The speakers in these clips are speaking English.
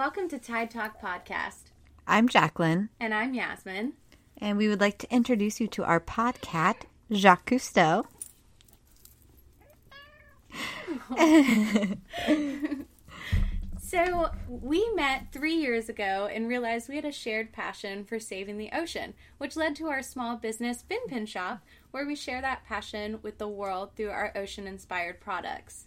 Welcome to Tide Talk Podcast. I'm Jacqueline, And I'm Yasmin. and we would like to introduce you to our podcat, Jacques Cousteau. So, we met three years ago and realized we had a shared passion for saving the ocean, which led to our small business, Finpin Shop, where we share that passion with the world through our ocean inspired products.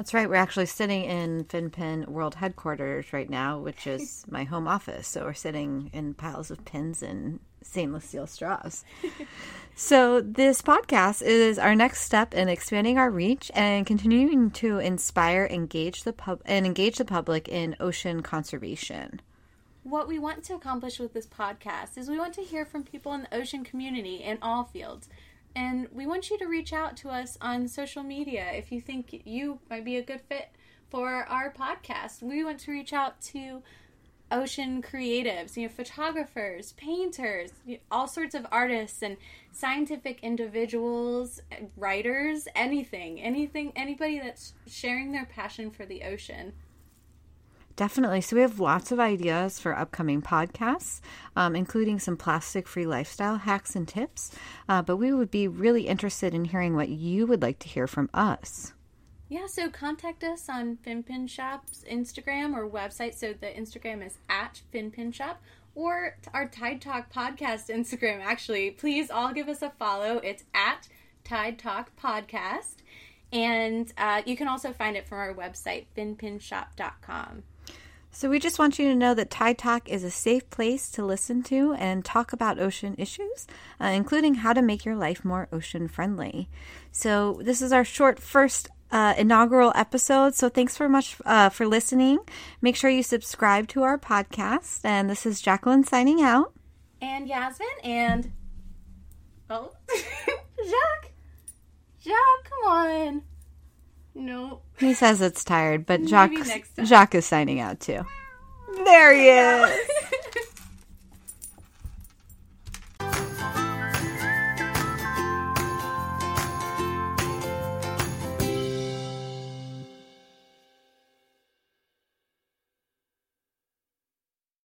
That's right, we're actually sitting in FinPin World Headquarters right now, which is my home office. So we're sitting in piles of pins and stainless steel straws. so this podcast is our next step in expanding our reach and continuing to inspire, engage the pub and engage the public in ocean conservation. What we want to accomplish with this podcast is we want to hear from people in the ocean community in all fields. And we want you to reach out to us on social media if you think you might be a good fit for our podcast. We want to reach out to ocean creatives, you know, photographers, painters, all sorts of artists and scientific individuals, writers, anything, anything, anybody that's sharing their passion for the ocean. Definitely. So we have lots of ideas for upcoming podcasts, um, including some plastic-free lifestyle hacks and tips. Uh, but we would be really interested in hearing what you would like to hear from us. Yeah, so contact us on FinPin Shop's Instagram or website. So the Instagram is at FinPin Shop or our Tide Talk podcast Instagram. Actually, please all give us a follow. It's at Tide Talk Podcast. And uh, you can also find it from our website, finpinshop.com. So we just want you to know that Tide Talk is a safe place to listen to and talk about ocean issues, uh, including how to make your life more ocean friendly. So this is our short first uh, inaugural episode. So thanks very much uh, for listening. Make sure you subscribe to our podcast. And this is Jacqueline signing out. And Yasmin and. Oh, Jacques! Jacques, come on! He says it's tired, but Jacques. Jacques is signing out too. There he is.